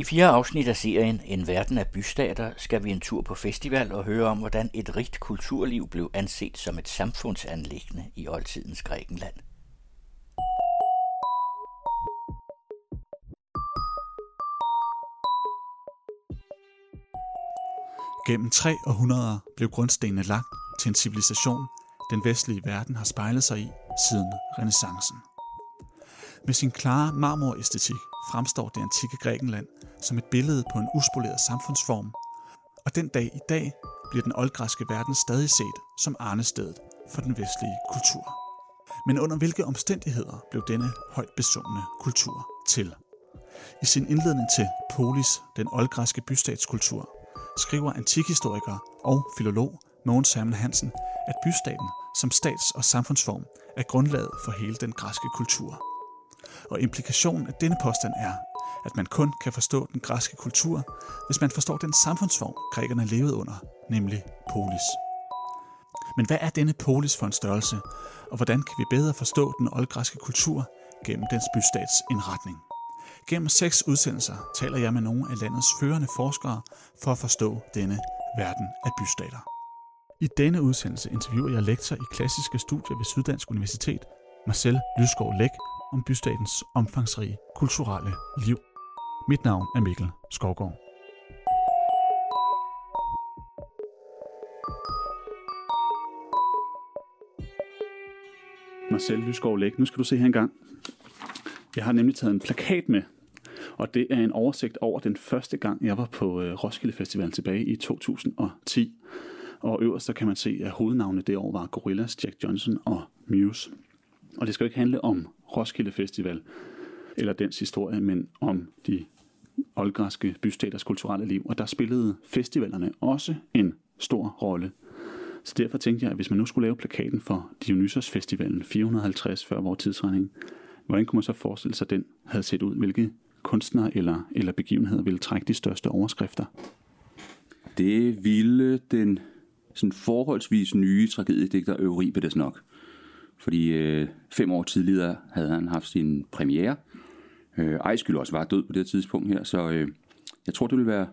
I fire afsnit af serien En verden af bystater skal vi en tur på festival og høre om, hvordan et rigt kulturliv blev anset som et samfundsanlæggende i oldtidens Grækenland. Gennem tre århundreder blev grundstenene lagt til en civilisation, den vestlige verden har spejlet sig i siden renaissancen. Med sin klare marmoræstetik fremstår det antikke Grækenland som et billede på en uspoleret samfundsform, og den dag i dag bliver den oldgræske verden stadig set som arnestedet for den vestlige kultur. Men under hvilke omstændigheder blev denne højt besungne kultur til? I sin indledning til Polis, den oldgræske bystatskultur, skriver antikhistoriker og filolog Mogens Hermann Hansen, at bystaten som stats- og samfundsform er grundlaget for hele den græske kultur. Og implikationen af denne påstand er, at man kun kan forstå den græske kultur, hvis man forstår den samfundsform, grækerne levede under, nemlig polis. Men hvad er denne polis for en størrelse, og hvordan kan vi bedre forstå den oldgræske kultur gennem dens bystats indretning? Gennem seks udsendelser taler jeg med nogle af landets førende forskere for at forstå denne verden af bystater. I denne udsendelse interviewer jeg lektor i klassiske studier ved Syddansk Universitet, Marcel Lysgaard Læk, om bystatens omfangsrige kulturelle liv. Mit navn er Mikkel Skovgaard. Marcel Lysgaard Læk, nu skal du se her en gang. Jeg har nemlig taget en plakat med, og det er en oversigt over den første gang, jeg var på øh, Roskilde Festival tilbage i 2010. Og øverst der kan man se, at hovednavnet det år var Gorillaz, Jack Johnson og Muse. Og det skal jo ikke handle om Roskilde Festival eller dens historie, men om de oldgræske bystaters kulturelle liv. Og der spillede festivalerne også en stor rolle. Så derfor tænkte jeg, at hvis man nu skulle lave plakaten for Dionysos Festivalen 450 før vores tidsregning, hvordan kunne man så forestille sig, at den havde set ud? Hvilke kunstnere eller, eller begivenheder ville trække de største overskrifter? Det ville den sådan forholdsvis nye tragediedigter Euripides nok. Fordi øh, fem år tidligere havde han haft sin premiere. Øh, Ejskyld også var død på det tidspunkt her, så øh, jeg tror, det ville være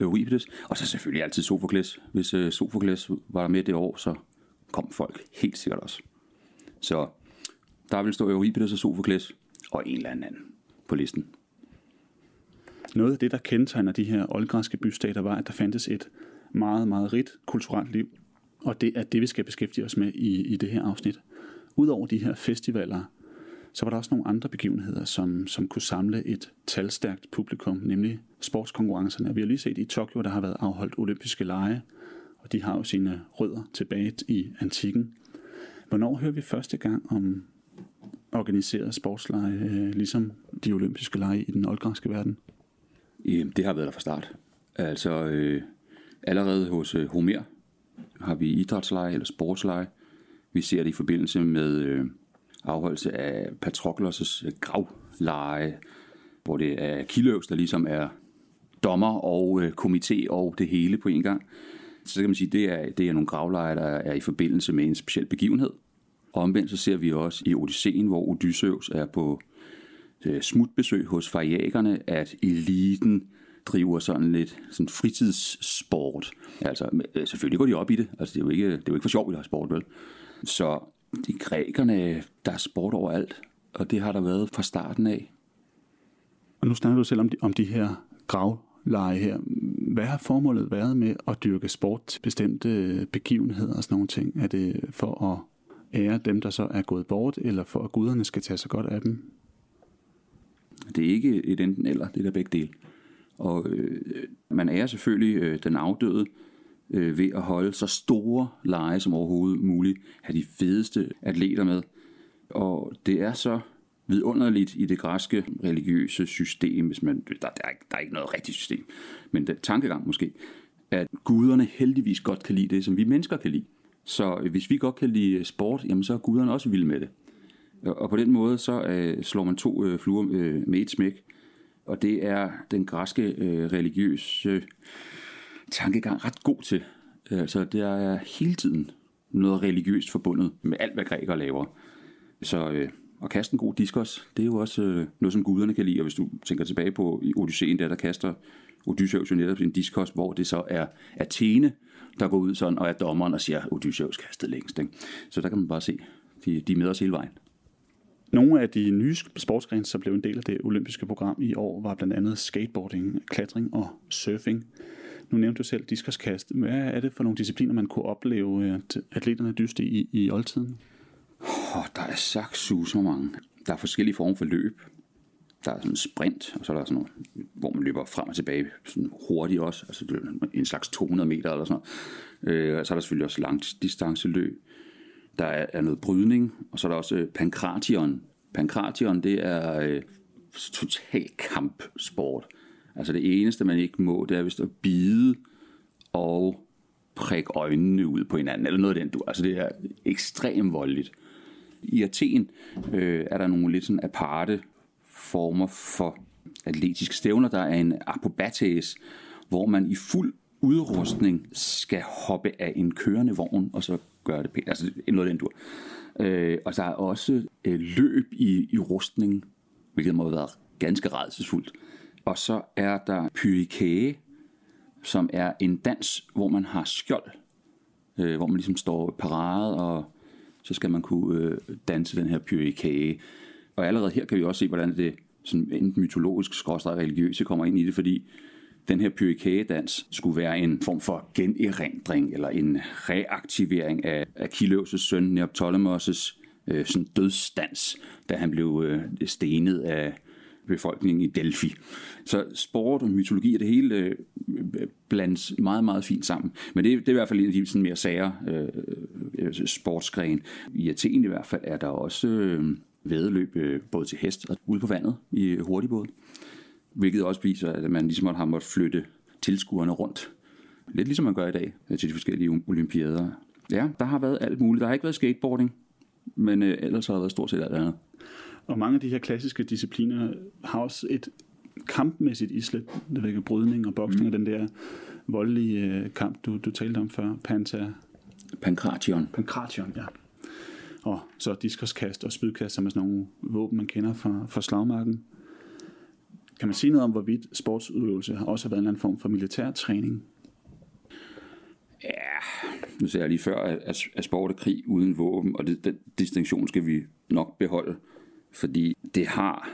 Euripides. Og så selvfølgelig altid Sofokles. Hvis øh, Sofokles var med det år, så kom folk helt sikkert også. Så der vil stå Euripides og Sofokles og en eller anden på listen. Noget af det, der kendetegner de her oldgræske bystater, var, at der fandtes et meget, meget rigt kulturelt liv. Og det er det, vi skal beskæftige os med i, i det her afsnit. Udover de her festivaler, så var der også nogle andre begivenheder, som, som kunne samle et talstærkt publikum, nemlig sportskonkurrencerne. Vi har lige set i Tokyo, der har været afholdt olympiske lege, og de har jo sine rødder tilbage i antikken. Hvornår hører vi første gang om organiseret sportslege, øh, ligesom de olympiske lege i den oldgræske verden? Jamen, det har været der fra start. Altså, øh, allerede hos øh, Homer har vi idrætsleje eller sportsleje. Vi ser det i forbindelse med øh, afholdelse af Patroklos' gravleje, hvor det er Kiløvs, der ligesom er dommer og øh, komité og det hele på en gang. Så kan man sige, det er, det er nogle gravleje, der er i forbindelse med en speciel begivenhed. Og omvendt så ser vi også i Odysseen, hvor Odysseus er på øh, smutbesøg hos fariakerne, at eliten driver sådan lidt sådan fritidssport. Altså, øh, selvfølgelig går de op i det. Altså, det er jo ikke, det er jo ikke for sjovt, at have sport, vel? Så de grækerne, der er sport overalt, og det har der været fra starten af. Og nu snakker du selv om de, om de her gravleje her. Hvad har formålet været med at dyrke sport til bestemte begivenheder og sådan nogle ting? Er det for at ære dem, der så er gået bort, eller for at guderne skal tage sig godt af dem? Det er ikke et enten eller, det er der begge dele. Og øh, man ærer selvfølgelig øh, den afdøde øh, ved at holde så store lege som overhovedet muligt, have de fedeste atleter med. Og det er så vidunderligt i det græske religiøse system, hvis man, der, der, er, der er ikke noget rigtigt system, men det tankegang måske, at guderne heldigvis godt kan lide det, som vi mennesker kan lide. Så hvis vi godt kan lide sport, jamen så er guderne også vilde med det. Og på den måde så øh, slår man to øh, fluer øh, med et smæk. Og det er den græske øh, religiøse tankegang ret god til. Altså det er hele tiden noget religiøst forbundet med alt, hvad grækere laver. Så øh, at kaste en god diskos, det er jo også øh, noget, som guderne kan lide. Og hvis du tænker tilbage på i Odysseen, der, der kaster Odysseus jo netop sin diskos, hvor det så er Athene, der går ud sådan og er dommeren og siger, Odysseus kastede længst. Ikke? Så der kan man bare se, de, de er med os hele vejen. Nogle af de nye sportsgrene, som blev en del af det olympiske program i år, var blandt andet skateboarding, klatring og surfing. Nu nævnte du selv diskoskast. Hvad er det for nogle discipliner, man kunne opleve, øh, at atleterne dyste i, i oldtiden? Oh, der er sagt så mange. Der er forskellige former for løb. Der er sådan en sprint, og så er der sådan noget, hvor man løber frem og tilbage sådan hurtigt også. Altså en slags 200 meter eller sådan noget. Øh, så er der selvfølgelig også langt distanceløb. Der er, er noget brydning, og så er der også øh, pankration. Pankration, det er øh, total kampsport. Altså det eneste, man ikke må, det er vist at bide og prikke øjnene ud på hinanden, eller noget af den du. Altså det er ekstremt voldeligt. I Athen øh, er der nogle lidt sådan aparte former for atletiske stævner. Der er en apobates, hvor man i fuld udrustning skal hoppe af en kørende vogn, og så gøre det pænt. Altså noget af den dur. Øh, og der er også øh, løb i, i rustning, hvilket må have været ganske redselsfuldt. Og så er der pyrikæge, som er en dans, hvor man har skjold, øh, hvor man ligesom står parade, og så skal man kunne øh, danse den her pyrikæge. Og allerede her kan vi også se, hvordan det sådan enten mytologisk, skråstrej religiøse kommer ind i det, fordi den her pyrikægedans skulle være en form for generindring eller en reaktivering af Achilleus' søn Neoptolemos' øh, sådan dødsdans, da han blev øh, stenet af befolkningen i Delphi. Så sport og mytologi og det hele øh, blandes meget, meget fint sammen. Men det, det er i hvert fald en af de sådan mere sager øh, øh sportsgren. I Athen i hvert fald er der også øh, vedløb øh, både til hest og ude på vandet i hurtigbåd. Hvilket også viser, at man ligesom har måttet flytte tilskuerne rundt. Lidt ligesom man gør i dag øh, til de forskellige olympiader. Ja, der har været alt muligt. Der har ikke været skateboarding, men øh, ellers har der været stort set alt andet. Og mange af de her klassiske discipliner har også et kampmæssigt islet. Det er brydning og boksning mm. og den der voldelige øh, kamp, du, du talte om før. Panta... Pankration. Pankration, ja. Og så diskoskast og spydkast, som er sådan nogle våben, man kender fra, fra slagmarken. Kan man sige noget om, hvorvidt sportsudøvelse har også været en anden form for militær træning? Ja, nu sagde jeg lige før, at, at sport er krig uden våben, og det, den distinktion skal vi nok beholde, fordi det har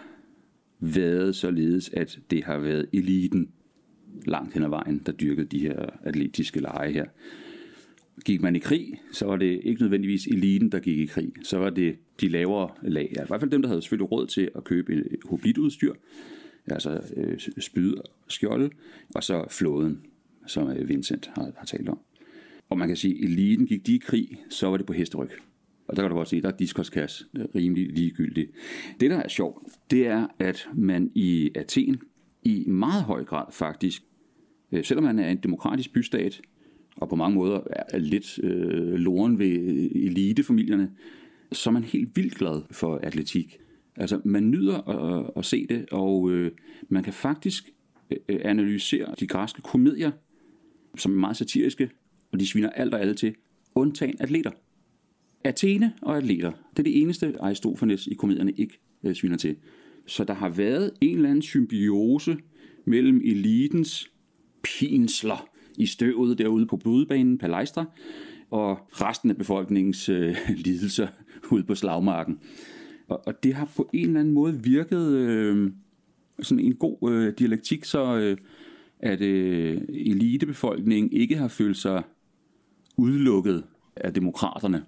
været således, at det har været eliten langt hen ad vejen, der dyrkede de her atletiske lege her. Gik man i krig, så var det ikke nødvendigvis eliten, der gik i krig. Så var det de lavere lag. Ja, I hvert fald dem, der havde selvfølgelig råd til at købe hoplitudstyr, altså øh, spyd og skjold, og så flåden, som øh, Vincent har, har talt om. Og man kan sige, at eliten gik de i krig, så var det på hesteryg. Og der kan du godt se, der er diskoskasse rimelig ligegyldigt. Det, der er sjovt, det er, at man i Athen i meget høj grad faktisk, øh, selvom man er en demokratisk bystat, og på mange måder er lidt øh, loren ved øh, elitefamilierne, så er man helt vildt glad for atletik. Altså, man nyder at, at se det, og øh, man kan faktisk øh, øh, analysere de græske komedier, som er meget satiriske, og de sviner alt og alle til, undtagen atleter. Athene og atleter, det er det eneste Aristofanes i komedierne ikke øh, sviner til. Så der har været en eller anden symbiose mellem elitens pinsler i støvet derude på blodbanen, Palaistra, og resten af befolkningens øh, lidelser ude på slagmarken. Og, og det har på en eller anden måde virket øh, sådan en god øh, dialektik, så øh, at øh, elitebefolkningen ikke har følt sig udelukket af demokraterne.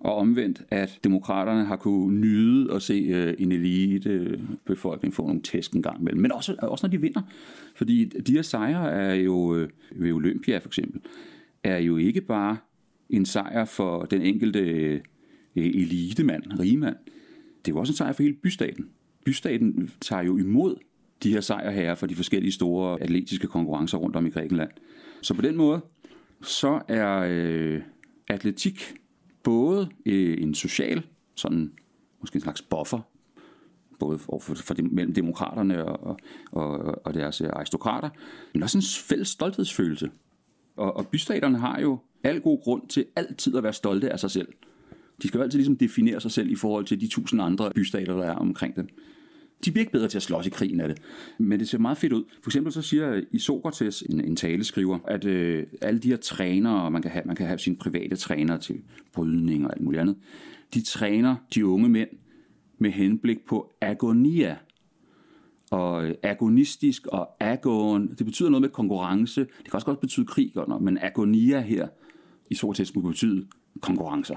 Og omvendt, at demokraterne har kunne nyde at se øh, en elite befolkning få nogle tæsk en gang imellem. Men også, også når de vinder. Fordi de her sejre er jo øh, ved Olympia for eksempel, er jo ikke bare en sejr for den enkelte øh, elitemand, rigemand. Det er jo også en sejr for hele bystaten. Bystaten tager jo imod de her sejrherrer for de forskellige store atletiske konkurrencer rundt om i Grækenland. Så på den måde, så er øh, atletik både øh, en social, sådan måske en slags buffer, både for, for, for de, mellem demokraterne og, og, og deres øh, aristokrater, men også en fælles stolthedsfølelse. Og, og bystaterne har jo al god grund til altid at være stolte af sig selv. De skal jo altid ligesom definere sig selv i forhold til de tusind andre bystater, der er omkring dem. De bliver ikke bedre til at slås i krigen af det, men det ser meget fedt ud. For eksempel så siger Isokrates, en, en taleskriver, at øh, alle de her trænere, man kan, have, man kan have sine private træner til brydning og alt muligt andet, de træner de unge mænd med henblik på agonia. Og øh, agonistisk og agon, det betyder noget med konkurrence. Det kan også godt betyde krig, men agonia her i Sokrates må betyde konkurrencer.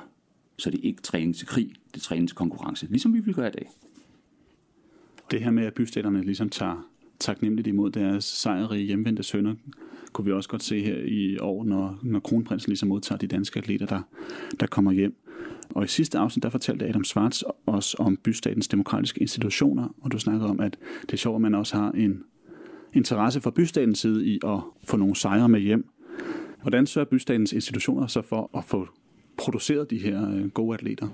Så det er ikke træning til krig, det er træning til konkurrence, ligesom vi vil gøre i dag. Det her med, at bystaterne ligesom tager taknemmeligt imod deres sejrige hjemvendte sønner, kunne vi også godt se her i år, når, når kronprinsen ligesom modtager de danske atleter, der, der kommer hjem. Og i sidste afsnit, der fortalte Adam Schwartz os om bystatens demokratiske institutioner, og du snakkede om, at det er sjovt, at man også har en interesse fra bystatens side i at få nogle sejre med hjem. Hvordan sørger bystatens institutioner så for at få produceret de her øh, gode atleter?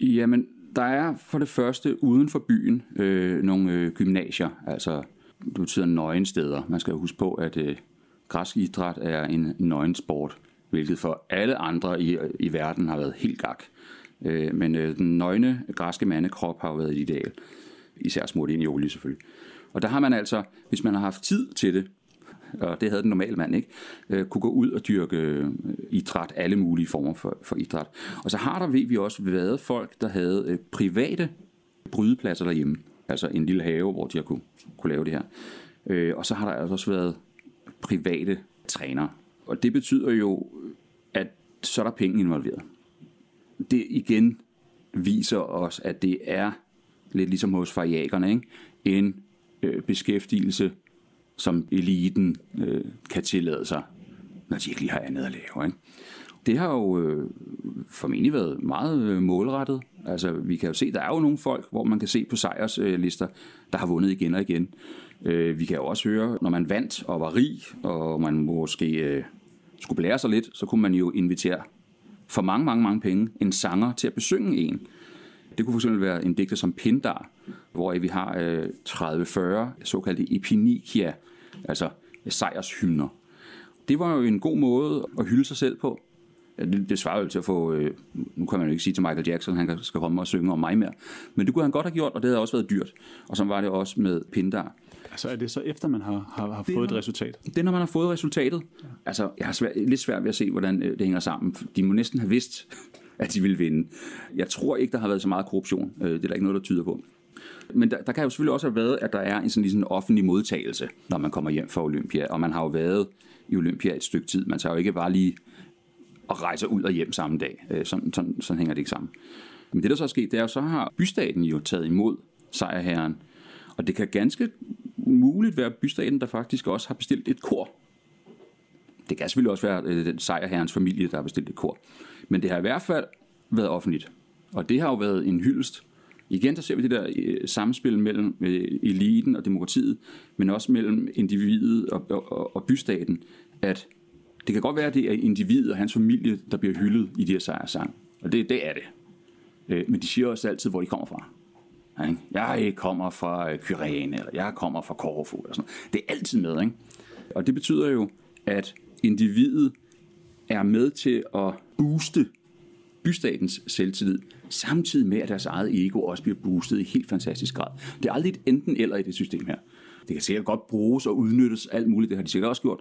Jamen, der er for det første uden for byen øh, nogle øh, gymnasier, altså det betyder nøgensteder. Man skal jo huske på, at øh, græsk idræt er en nøgensport, hvilket for alle andre i, i verden har været helt gak. Øh, men øh, den nøgne græske mandekrop har jo været et ideal, især smurt ind i olie selvfølgelig. Og der har man altså, hvis man har haft tid til det, og det havde den normale mand ikke, øh, kunne gå ud og dyrke øh, idræt, alle mulige former for, for idræt. Og så har der, ved vi også, været folk, der havde øh, private brydepladser derhjemme. Altså en lille have, hvor de har kunne, kunne lave det her. Øh, og så har der altså også været private trænere. Og det betyder jo, at så er der penge involveret. Det igen viser os, at det er lidt ligesom hos fariakerne, ikke? en øh, beskæftigelse, som eliten øh, kan tillade sig, når de ikke lige har andet at lave. Ikke? Det har jo øh, formentlig været meget øh, målrettet. Altså, vi kan jo se, der er jo nogle folk, hvor man kan se på sejrslister, øh, der har vundet igen og igen. Øh, vi kan jo også høre, når man vandt og var rig, og man måske øh, skulle blære sig lidt, så kunne man jo invitere for mange, mange, mange penge en sanger til at besynge en. Det kunne fx være en digter som Pindar, hvor vi har øh, 30-40 såkaldte epinikia, altså sejrshymner. Det var jo en god måde at hylde sig selv på. Det, det svarer jo til at få, øh, nu kan man jo ikke sige til Michael Jackson, at han skal komme og synge om mig mere, men det kunne han godt have gjort, og det havde også været dyrt. Og så var det også med Pindar. Altså er det så efter, man har, har, har fået et resultat? Det er, når man har fået resultatet. Ja. Altså, jeg har svært, lidt svært ved at se, hvordan øh, det hænger sammen. De må næsten have vidst, at de ville vinde. Jeg tror ikke, der har været så meget korruption. Øh, det er der ikke noget, der tyder på. Men der, der kan jo selvfølgelig også have været, at der er en sådan, ligesom offentlig modtagelse, når man kommer hjem fra Olympia. Og man har jo været i Olympia et stykke tid. Man tager jo ikke bare lige og rejser ud og hjem samme dag. Øh, sådan, sådan, sådan hænger det ikke sammen. Men det, der så er sket, det er jo, så har bystaten jo taget imod sejrherren. Og det kan ganske muligt være bystaten, der faktisk også har bestilt et kor. Det kan selvfølgelig også være øh, den sejrherrens familie, der har bestilt et kor. Men det har i hvert fald været offentligt. Og det har jo været en hyldest. Igen, der ser vi det der øh, samspil mellem øh, eliten og demokratiet, men også mellem individet og, og, og bystaten, at det kan godt være, at det er individet og hans familie, der bliver hyldet i de her sejrsang. Og det, det er det. Øh, men de siger også altid, hvor de kommer fra. Jeg kommer fra øh, Kyrene, eller jeg kommer fra Korfu. Eller sådan. Det er altid med. Ikke? Og det betyder jo, at individet er med til at booste bystatens selvtillid, samtidig med, at deres eget ego også bliver boostet i helt fantastisk grad. Det er aldrig et enten eller i det system her. Det kan sikkert godt bruges og udnyttes alt muligt, det har de sikkert også gjort,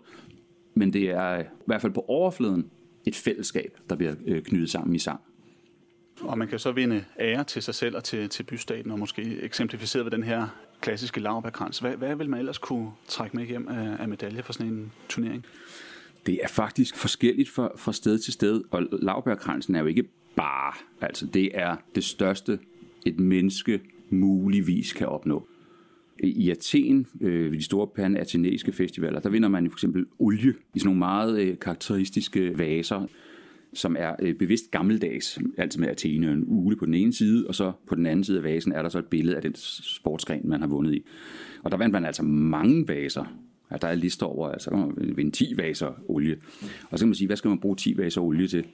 men det er i hvert fald på overfladen et fællesskab, der bliver øh, knyttet sammen i sang. Og man kan så vinde ære til sig selv og til, til bystaten, og måske eksemplificeret ved den her klassiske lavbærkrans. Hvad, hvad vil man ellers kunne trække med hjem af, af medalje for sådan en turnering? Det er faktisk forskelligt fra, fra sted til sted, og lavbærkransen er jo ikke bare, altså det er det største, et menneske muligvis kan opnå. I Athen, øh, ved de store pan-athenæiske festivaler, der vinder man jo for eksempel olie i sådan nogle meget øh, karakteristiske vaser som er øh, bevidst gammeldags, altså med Athene en ule på den ene side, og så på den anden side af vasen er der så et billede af den sportsgren, man har vundet i. Og der vandt man altså mange vaser. Ja, der er lister over, altså kan man vinde 10 vaser olie. Og så kan man sige, hvad skal man bruge 10 vaser olie til?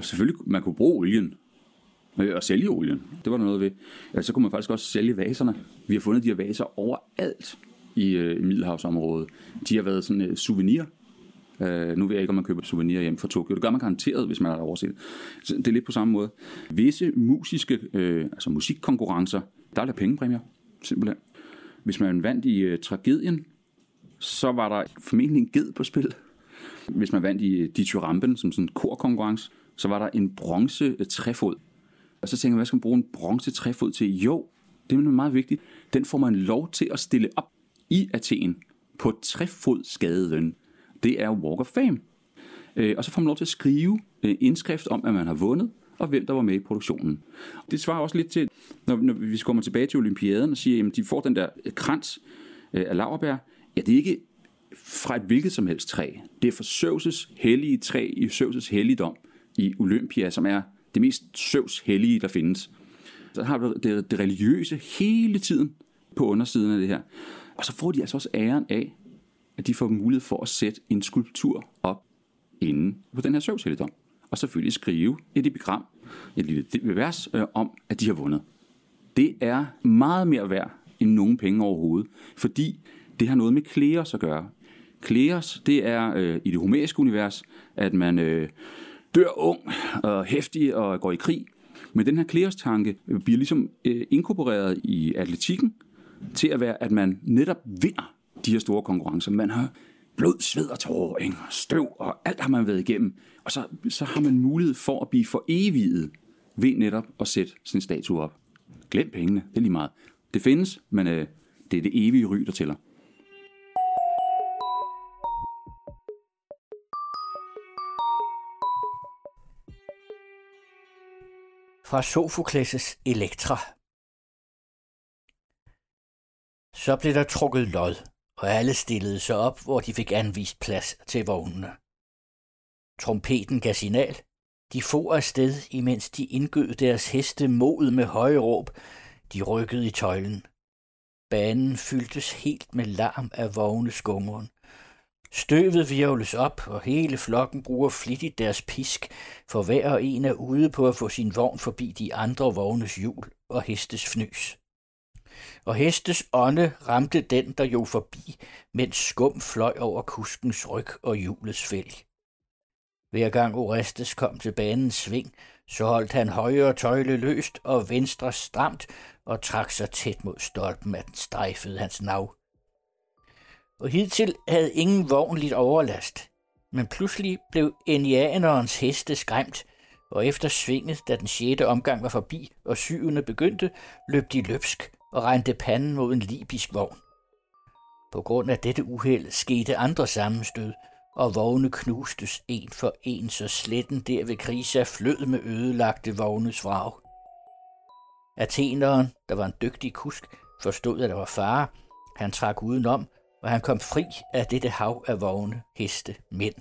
Selvfølgelig, man kunne bruge olien, øh, og sælge olien. Det var der noget ved. Ja, så kunne man faktisk også sælge vaserne. Vi har fundet de her vaser overalt i, øh, i Middelhavsområdet. De har været sådan uh, souvenir Øh, nu ved jeg ikke, om man køber souvenir hjem fra Tokyo. Det gør man garanteret, hvis man har overset det. det er lidt på samme måde. Visse musiske, øh, altså musikkonkurrencer, der er der pengepræmier, simpelthen. Hvis man vandt i øh, tragedien, så var der formentlig en ged på spil. Hvis man vandt i øh, som sådan en korkonkurrence, så var der en bronze øh, træfod. Og så tænker jeg, hvad skal man bruge en bronze træfod til? Jo, det er meget vigtigt. Den får man lov til at stille op i Athen på træfodskaden. Det er Walk of Fame. Øh, og så får man lov til at skrive øh, indskrift om, at man har vundet, og hvem der var med i produktionen. Det svarer også lidt til, når, når vi kommer tilbage til Olympiaden og siger, at de får den der krans af laverbær. Ja, det er ikke fra et hvilket som helst træ. Det er fra Zeus' hellige træ i Zeus' helligdom i Olympia, som er det mest Zeus hellige, der findes. Så har du det, det religiøse hele tiden på undersiden af det her. Og så får de altså også æren af, at de får mulighed for at sætte en skulptur op inde på den her Zeus helligdom. Og selvfølgelig skrive et epigram, et lille vers øh, om, at de har vundet. Det er meget mere værd end nogen penge overhovedet, fordi det har noget med kleros at gøre. Kleros, det er øh, i det homeriske univers, at man øh, dør ung og hæftig og går i krig. Men den her kleros-tanke bliver ligesom øh, inkorporeret i atletikken til at være, at man netop vinder de her store konkurrencer. Man har blod, sved og tårer, ikke? støv og alt har man været igennem. Og så, så har man mulighed for at blive for evigt ved netop at sætte sin statue op. Glem pengene, det er lige meget. Det findes, men øh, det er det evige ry, der tæller. Fra Sofokles' Elektra. Så blev der trukket lod, og alle stillede sig op, hvor de fik anvist plads til vognene. Trompeten gav signal. De for afsted, imens de indgød deres heste mod med høje råb. De rykkede i tøjlen. Banen fyldtes helt med larm af vogne skungeren. Støvet virvles op, og hele flokken bruger flittigt deres pisk, for hver og en er ude på at få sin vogn forbi de andre vognes hjul og hestes fnys. Og hestes ånde ramte den, der jo forbi, mens skum fløj over kuskens ryg og hjulets fælg. Hver gang Orestes kom til banens sving, så holdt han højre tøjle løst og venstre stramt og trak sig tæt mod stolpen, at den strejfede hans nav og hidtil havde ingen vogn lidt overlast. Men pludselig blev enianerens heste skræmt, og efter svinget, da den sjette omgang var forbi og syvende begyndte, løb de løbsk og rendte panden mod en libisk vogn. På grund af dette uheld skete andre sammenstød, og vogne knustes en for en, så sletten der ved Krisa flød med ødelagte vognes vrag. Atheneren, der var en dygtig kusk, forstod, at der var fare. Han trak udenom og han kom fri af dette hav af vogne, heste, mænd.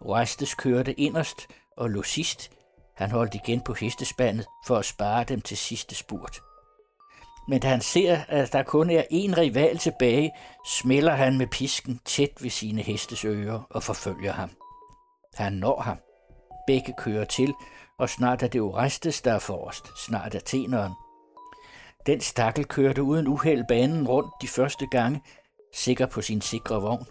Orestes kørte inderst og lå sidst. Han holdt igen på hestespandet for at spare dem til sidste spurt. Men da han ser, at der kun er én rival tilbage, smælder han med pisken tæt ved sine hestes ører og forfølger ham. Han når ham. Begge kører til, og snart er det Orestes, der er forrest, snart er teneren. Den stakkel kørte uden uheld banen rundt de første gange, sikker på sin sikre vogn.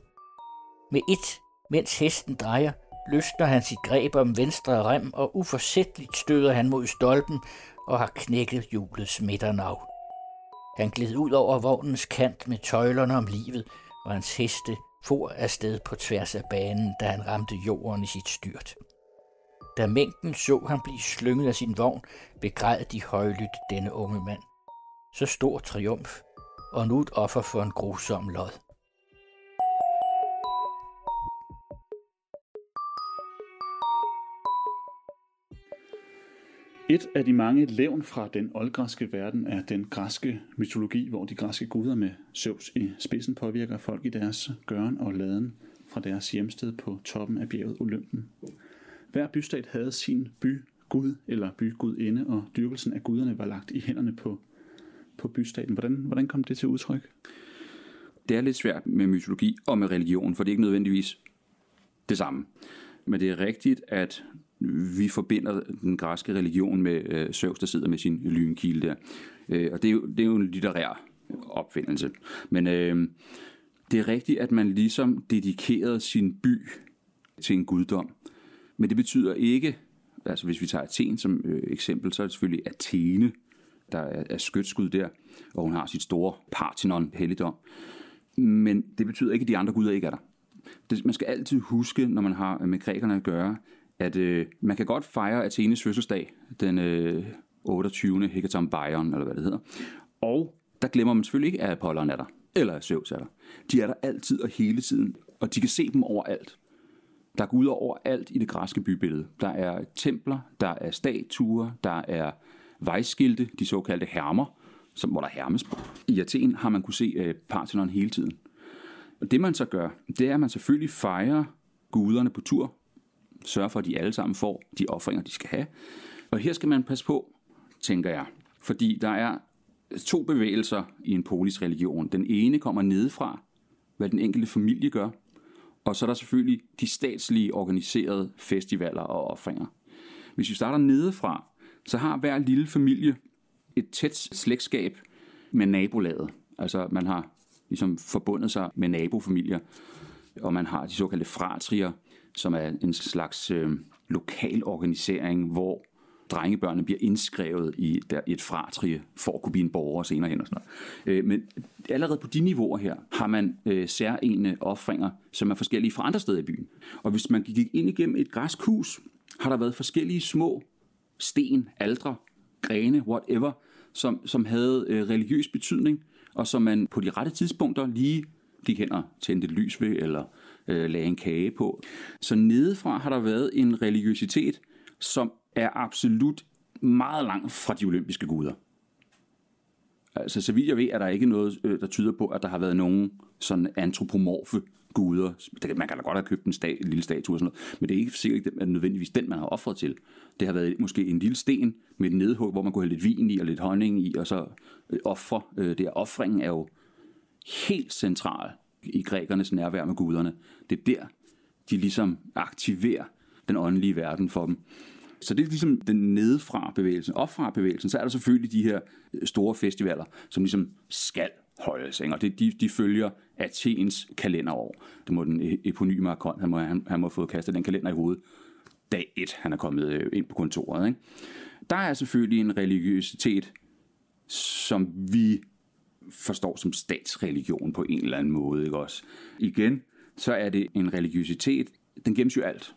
Med et, mens hesten drejer, løsner han sit greb om venstre rem, og uforsætteligt støder han mod stolpen og har knækket hjulets midternav. Han gled ud over vognens kant med tøjlerne om livet, og hans heste for afsted på tværs af banen, da han ramte jorden i sit styrt. Da mængden så han blive slynget af sin vogn, begræd de højlydt denne unge mand. Så stor triumf og nu et offer for en grusom lod. Et af de mange levn fra den oldgræske verden er den græske mytologi, hvor de græske guder med Zeus i spidsen påvirker folk i deres gøren og laden fra deres hjemsted på toppen af bjerget Olympen. Hver bystat havde sin by gud eller bygudinde, og dyrkelsen af guderne var lagt i hænderne på på bystaten. Hvordan, hvordan kom det til udtryk? Det er lidt svært med mytologi og med religion, for det er ikke nødvendigvis det samme. Men det er rigtigt, at vi forbinder den græske religion med øh, Zeus, der sidder med sin lynkilde der. Øh, og det er, jo, det er jo en litterær opfindelse. Men øh, Det er rigtigt, at man ligesom dedikerede sin by til en guddom. Men det betyder ikke, altså hvis vi tager Athen som øh, eksempel, så er det selvfølgelig Athene, der er, er skytskud der, og hun har sit store Parthenon helligdom. Men det betyder ikke, at de andre guder ikke er der. Det, man skal altid huske, når man har med grækerne at gøre, at øh, man kan godt fejre Athenes fødselsdag den øh, 28. Hecaton eller hvad det hedder. Og der glemmer man selvfølgelig ikke, at Apollon er der, eller at Zeus er der. De er der altid og hele tiden, og de kan se dem overalt. Der er guder overalt i det græske bybillede. Der er templer, der er statuer, der er vejskilte, de såkaldte hermer, som, hvor der hermes på. I Athen har man kunne se øh, Parthenon hele tiden. Og det man så gør, det er, at man selvfølgelig fejrer guderne på tur, sørger for, at de alle sammen får de offringer, de skal have. Og her skal man passe på, tænker jeg, fordi der er to bevægelser i en polis religion. Den ene kommer nedefra, hvad den enkelte familie gør, og så er der selvfølgelig de statslige organiserede festivaler og offringer. Hvis vi starter nedefra, så har hver lille familie et tæt slægtskab med nabolaget. Altså man har ligesom forbundet sig med nabofamilier, og man har de såkaldte fratrier, som er en slags øh, lokal organisering, hvor drengebørnene bliver indskrevet i, der, et fratrie for at kunne blive en borger senere hen og sådan noget. Øh, men allerede på de niveauer her har man øh, særlige offringer, som er forskellige fra andre steder i byen. Og hvis man gik ind igennem et græskhus, har der været forskellige små sten, aldre, grene, whatever, som, som havde øh, religiøs betydning, og som man på de rette tidspunkter lige gik hen og tændte lys ved, eller øh, lagde en kage på. Så nedefra har der været en religiøsitet, som er absolut meget langt fra de olympiske guder. Altså, så vidt jeg ved, er der ikke noget, øh, der tyder på, at der har været nogen sådan antropomorfe guder. Man kan da godt have købt en, stat, en lille statue og sådan noget, men det er ikke sikkert at det er nødvendigvis den, man har offret til. Det har været måske en lille sten med et nedhug, hvor man kunne have lidt vin i og lidt honning i, og så øh, ofre. Øh, det er offringen er jo helt central i grækernes nærvær med guderne. Det er der, de ligesom aktiverer den åndelige verden for dem. Så det er ligesom den nedefra bevægelsen. Opfra bevægelsen, så er der selvfølgelig de her øh, store festivaler, som ligesom skal holdes. Ikke? Og det, de, de følger Athens kalenderår. Det må den e-, eponyme Arkon, han må, han, han må få kastet den kalender i hovedet dag 1, han er kommet øh, ind på kontoret. Ikke? Der er selvfølgelig en religiøsitet, som vi forstår som statsreligion på en eller anden måde. Ikke også? Igen, så er det en religiøsitet, den gemmes jo alt.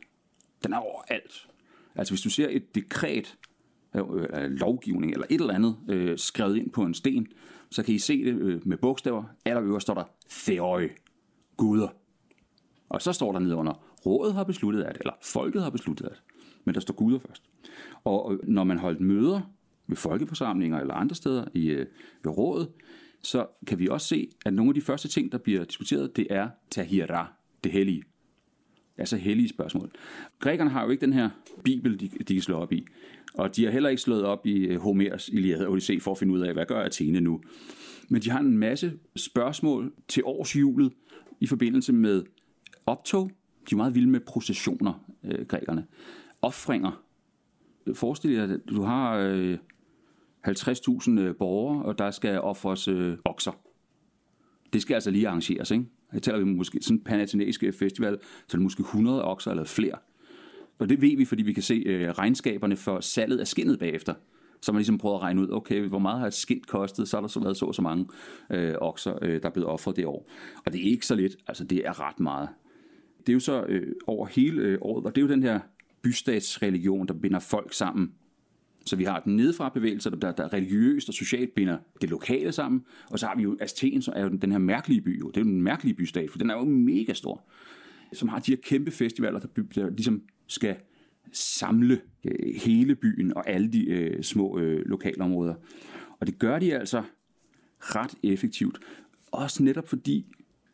Den er overalt. Altså hvis du ser et dekret, øh, øh, lovgivning eller et eller andet øh, skrevet ind på en sten, så kan I se det øh, med bogstaver. Allerøverst står der Theoi, guder. Og så står der nedenunder, rådet har besluttet at, eller folket har besluttet at. Men der står guder først. Og når man holdt møder ved folkeforsamlinger eller andre steder i, øh, ved rådet, så kan vi også se, at nogle af de første ting, der bliver diskuteret, det er tahira, det hellige. Altså hellige spørgsmål. Grækerne har jo ikke den her bibel, de, de kan slå op i. Og de har heller ikke slået op i øh, Homers Iliad og Odyssey for at finde ud af, hvad gør Athene nu. Men de har en masse spørgsmål til årshjulet i forbindelse med optog. De er meget vilde med processioner, øh, grækerne. Offringer. Forestil dig, at du har øh, 50.000 øh, borgere, og der skal offres øh, okser. Det skal altså lige arrangeres, ikke? Her taler vi måske sådan en panatinæisk festival, så er det måske 100 okser eller flere. Og det ved vi, fordi vi kan se øh, regnskaberne for salget af skinnet bagefter. Så man ligesom prøver at regne ud, okay, hvor meget har et skind kostet, så har der så været så og så mange øh, okser, øh, der er blevet offret det år. Og det er ikke så lidt, altså det er ret meget. Det er jo så øh, over hele øh, året, og det er jo den her bystatsreligion, der binder folk sammen så vi har den nedefra bevægelse, der, der religiøst og socialt binder det lokale sammen. Og så har vi jo Athen, som er jo den her mærkelige by. Jo. Det er jo den mærkelige bystat, for den er jo mega stor. Som har de her kæmpe festivaler, der, der ligesom skal samle øh, hele byen og alle de øh, små øh, lokalområder. Og det gør de altså ret effektivt. Også netop fordi,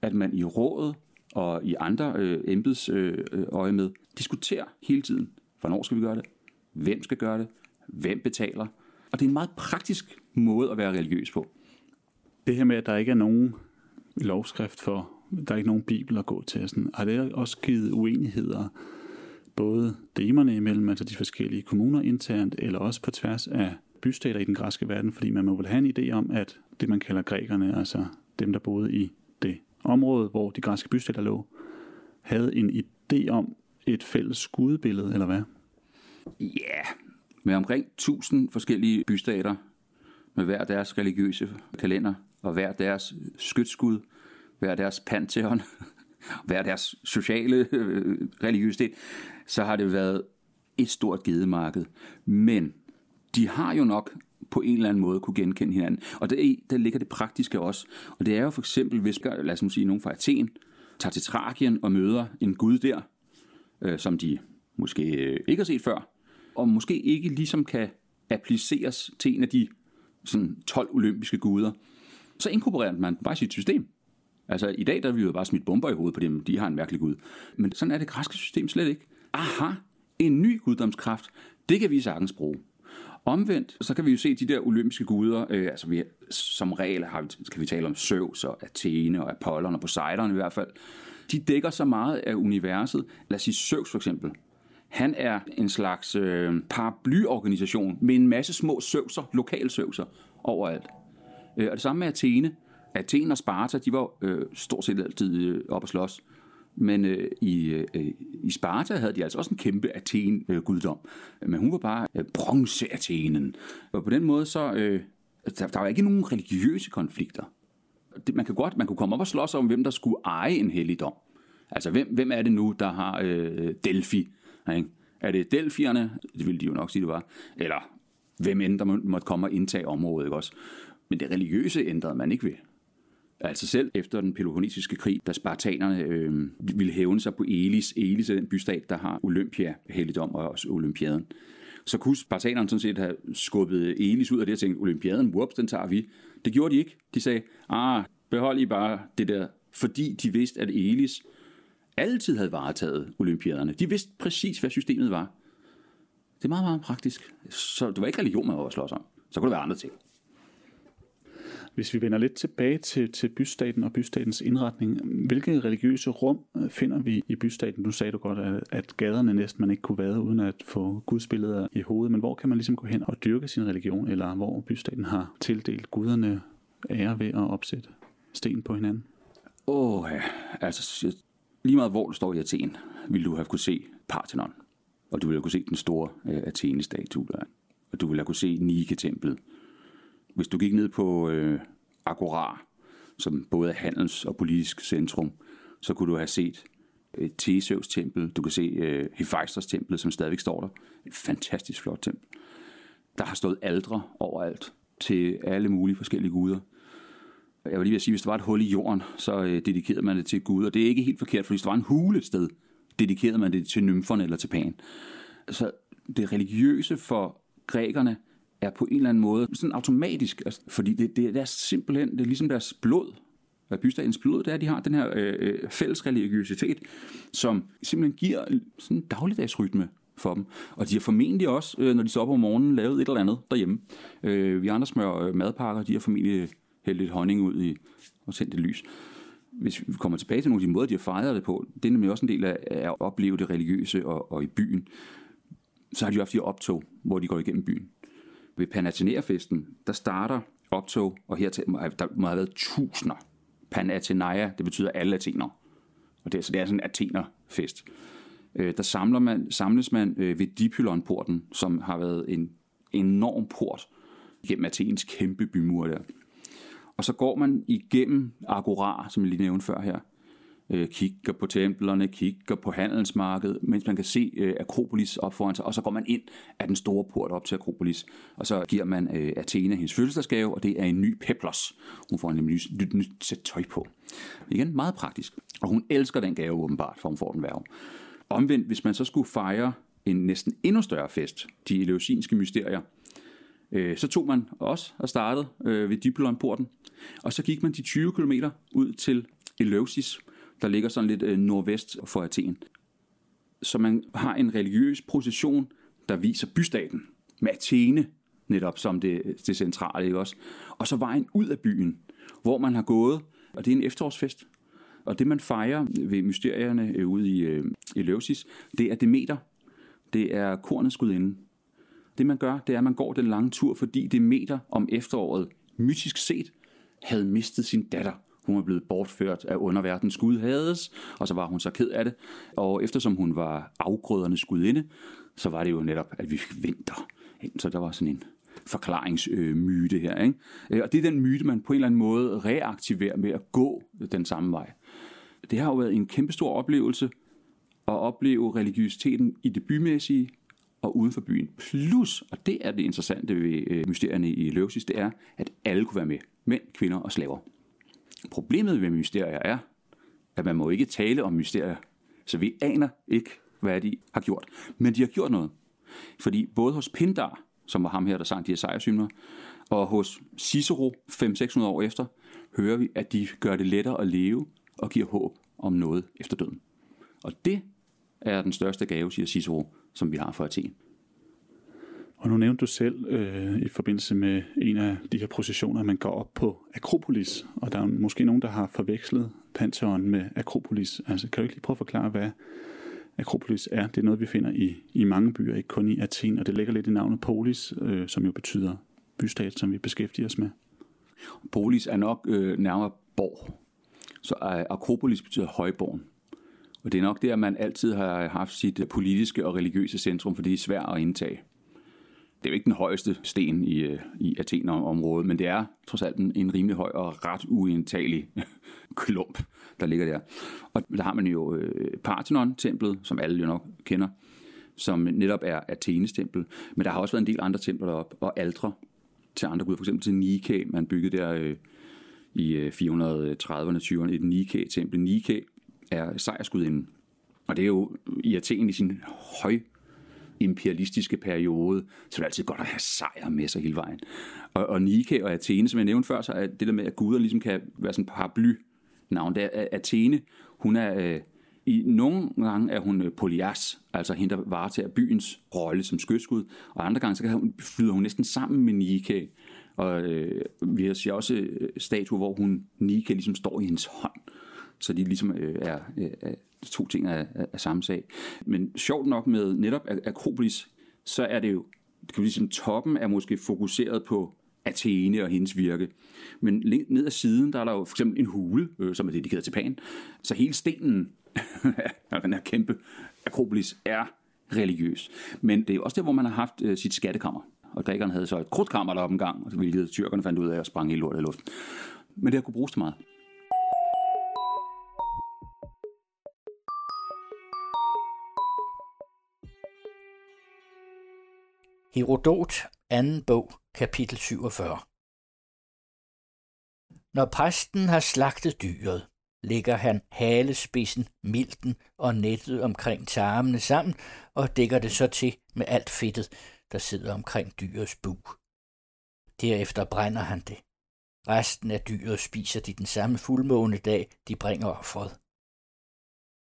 at man i rådet og i andre øh, embeds øh, øh, øje med diskuterer hele tiden, hvornår skal vi gøre det, hvem skal gøre det, hvem betaler. Og det er en meget praktisk måde at være religiøs på. Det her med, at der ikke er nogen lovskrift for, der er ikke nogen bibel at gå til, sådan, har det også givet uenigheder, både demerne imellem, altså de forskellige kommuner internt, eller også på tværs af bystater i den græske verden, fordi man må vel have en idé om, at det man kalder grækerne, altså dem, der boede i det område, hvor de græske bystater lå, havde en idé om et fælles gudebillede, eller hvad? Ja, yeah. med omkring 1000 forskellige bystater, med hver deres religiøse kalender, og hver deres skytsgud, hver deres pantheon, hver deres sociale øh, religiøsitet, så har det været et stort gedemarked. Men de har jo nok på en eller anden måde kunne genkende hinanden. Og der, der ligger det praktiske også. Og det er jo for eksempel, hvis, lad os sige, nogen fra Athen tager til Trakien og møder en gud der, øh, som de måske øh, ikke har set før, og måske ikke ligesom kan appliceres til en af de sådan 12 olympiske guder, så inkorporerer man bare sit system. Altså i dag der er vi jo bare smidt bomber i hovedet på dem, de har en mærkelig gud. Men sådan er det græske system slet ikke. Aha, en ny guddomskraft, det kan vi sagtens bruge. Omvendt, så kan vi jo se de der olympiske guder, øh, altså vi, som regel har vi, skal vi tale om Zeus og Athene og Apollon og Poseidon i hvert fald. De dækker så meget af universet. Lad os sige Zeus for eksempel. Han er en slags øh, paraplyorganisation med en masse små søvser, lokale søvser overalt. Øh, og det samme med Athene. Athen og Sparta, de var øh, stort set altid øh, op at slås. Men øh, i, øh, i Sparta havde de altså også en kæmpe Athen-guddom. Men hun var bare øh, bronze-Athenen. Og på den måde så... Øh, der, der var ikke nogen religiøse konflikter. Det, man, kan godt, man kunne komme op og slås om, hvem der skulle eje en helligdom. Altså, hvem, hvem er det nu, der har øh, Delphi? Ikke? Er det Delfierne? Det ville de jo nok sige, det var. Eller hvem end der måtte komme og indtage området, ikke også? Men det religiøse ændrede man ikke ved. Altså selv efter den peloponnesiske krig, da spartanerne øh, ville hævne sig på Elis. Elis er den bystat, der har Olympia, helligdom og også olympiaden. Så kunne spartanerne sådan set have skubbet Elis ud af det og tænkt, olympiaden, whoops, den tager vi. Det gjorde de ikke. De sagde, ah, behold I bare det der, fordi de vidste, at Elis altid havde varetaget olympiaderne. De vidste præcis, hvad systemet var. Det er meget, meget praktisk. Så det var ikke religion, man var at slås om. Så kunne det være andre ting. Hvis vi vender lidt tilbage til, til bystaten og bystatens indretning, hvilke religiøse rum øh, finder vi i bystaten? Nu sagde du godt, at, at gaderne næsten man ikke kunne være uden at få gudsbilleder i hovedet, men hvor kan man ligesom gå hen og dyrke sin religion, eller hvor bystaten har tildelt guderne ære ved at opsætte sten på hinanden? Åh, oh, ja. altså lige meget hvor du står i Athen, vil du have kunne se Parthenon, og du ville have kunne se den store øh, Athene-statue der, og du ville have kunne se Nike-templet, hvis du gik ned på øh, Agora, som både er handels- og politisk centrum, så kunne du have set et Theseus tempel, du kan se øh, Hephaistos tempel, som stadigvæk står der. Et fantastisk flot tempel. Der har stået aldre overalt til alle mulige forskellige guder. Jeg vil lige sige, hvis der var et hul i jorden, så øh, dedikerede man det til Gud, og det er ikke helt forkert, for hvis der var en hule et sted, dedikerede man det til nymferne eller til Pan. Så det religiøse for grækerne er på en eller anden måde sådan automatisk, altså, fordi det, det, det er simpelthen, det er ligesom deres blod, bystatens blod, det er, at de har den her øh, øh, fælles religiøsitet, som simpelthen giver sådan en dagligdagsrytme for dem. Og de har formentlig også, øh, når de står op om morgenen, lavet et eller andet derhjemme. Øh, vi andre smør øh, madpakker, de har formentlig hældt lidt honning ud i og tændt lys. Hvis vi kommer tilbage til nogle af de måder, de har fejret det på, det er nemlig også en del af, af at opleve det religiøse og, og i byen. Så har de jo haft de optog, hvor de går igennem byen ved Panathenaea-festen, der starter optog, og her til, der må have været tusinder. Panathenaea, det betyder alle athener. Og det, så det er sådan en athenerfest. Øh, der samler man, samles man øh, ved Dipylon-porten, som har været en enorm port gennem Athens kæmpe bymur der. Og så går man igennem Agora, som jeg lige nævnte før her, øh, kigger på templerne, kigger på handelsmarkedet, mens man kan se øh, Akropolis op foran sig, og så går man ind af den store port op til Akropolis, og så giver man øh, Athena hendes fødselsdagsgave, og det er en ny peplos. Hun får en nyt, nyt, nyt sæt tøj på. Igen, meget praktisk. Og hun elsker den gave åbenbart, for hun får den værve. Omvendt, hvis man så skulle fejre en næsten endnu større fest, de eleusinske mysterier, øh, så tog man også og startede øh, ved Diplon-porten, og så gik man de 20 km ud til Eleusis, der ligger sådan lidt øh, nordvest for Athen. Så man har en religiøs procession, der viser bystaten med Athene netop som det, det centrale, ikke også? Og så vejen ud af byen, hvor man har gået, og det er en efterårsfest. Og det man fejrer ved mysterierne øh, ude i, øh, i Løvsis, det er Demeter. Det er kornets gudinde. Det man gør, det er, at man går den lange tur, fordi Demeter om efteråret, mytisk set, havde mistet sin datter hun var blevet bortført af underverdens Gud Hades, og så var hun så ked af det. Og eftersom hun var afgrødernes gudinde, så var det jo netop, at vi fik vinter. Så der var sådan en forklaringsmyte her. Ikke? Øh, og det er den myte, man på en eller anden måde reaktiverer med at gå den samme vej. Det har jo været en kæmpestor oplevelse at opleve religiøsiteten i det bymæssige og uden for byen. Plus, og det er det interessante ved øh, mysterierne i Løvsis, det er, at alle kunne være med. Mænd, kvinder og slaver. Problemet ved mysterier er, at man må ikke tale om mysterier. Så vi aner ikke, hvad de har gjort. Men de har gjort noget. Fordi både hos Pindar, som var ham her, der sang de her og hos Cicero 5-600 år efter, hører vi, at de gør det lettere at leve og giver håb om noget efter døden. Og det er den største gave, siger Cicero, som vi har for Athen. Og nu nævnte du selv øh, i forbindelse med en af de her processioner, at man går op på Akropolis, og der er måske nogen, der har forvekslet Pantheon med Akropolis. Altså, kan du ikke lige prøve at forklare, hvad Akropolis er? Det er noget, vi finder i, i mange byer, ikke kun i Athen, og det ligger lidt i navnet Polis, øh, som jo betyder bystat, som vi beskæftiger os med. Polis er nok øh, nærmere borg, så øh, Akropolis betyder højborgen. Og det er nok der, man altid har haft sit øh, politiske og religiøse centrum, for det er svært at indtage. Det er jo ikke den højeste sten i, øh, i Athen-området, men det er trods alt en, en rimelig høj og ret uindtagelig klump, der ligger der. Og der har man jo øh, Parthenon-templet, som alle jo nok kender, som netop er Athenes tempel. Men der har også været en del andre templer deroppe, og aldre til andre guder, for eksempel til Nike, man byggede der øh, i øh, 430'erne, 20'erne, et Nike-tempel. Nike er sejrsgudinden. Og det er jo i Athen i sin høj imperialistiske periode, så det er altid godt at have sejr med sig hele vejen. Og, og Nike og Athene, som jeg nævnte før, så er det der med, at guder ligesom kan være sådan par paraply navn. Det er Athene, hun er, øh, i nogle gange er hun øh, Polias, altså hende, der varetager byens rolle som skytskud, og andre gange så kan hun, flyder hun næsten sammen med Nike. Og øh, vi har også øh, statuer, hvor hun Nike ligesom står i hendes hånd. Så de ligesom øh, er, øh, er, to ting af, af samme sag. Men sjovt nok med netop Akropolis, så er det jo, kan vi ligesom toppen er måske fokuseret på Athene og hendes virke. Men ned ad siden, der er der jo for eksempel en hule, øh, som er dedikeret til Pan. Så hele stenen den her kæmpe Akropolis er religiøs. Men det er også der, hvor man har haft øh, sit skattekammer. Og grækerne havde så et krudtkammer deroppe en gang, hvilket tyrkerne fandt ud af at sprang i lortet i luften. Men det har kunne bruges til meget. Herodot, anden bog, kapitel 47. Når præsten har slagtet dyret, lægger han halespidsen, milten og nettet omkring tarmene sammen og dækker det så til med alt fedtet, der sidder omkring dyrets bug. Derefter brænder han det. Resten af dyret spiser de den samme fuldmånedag, de bringer offeret.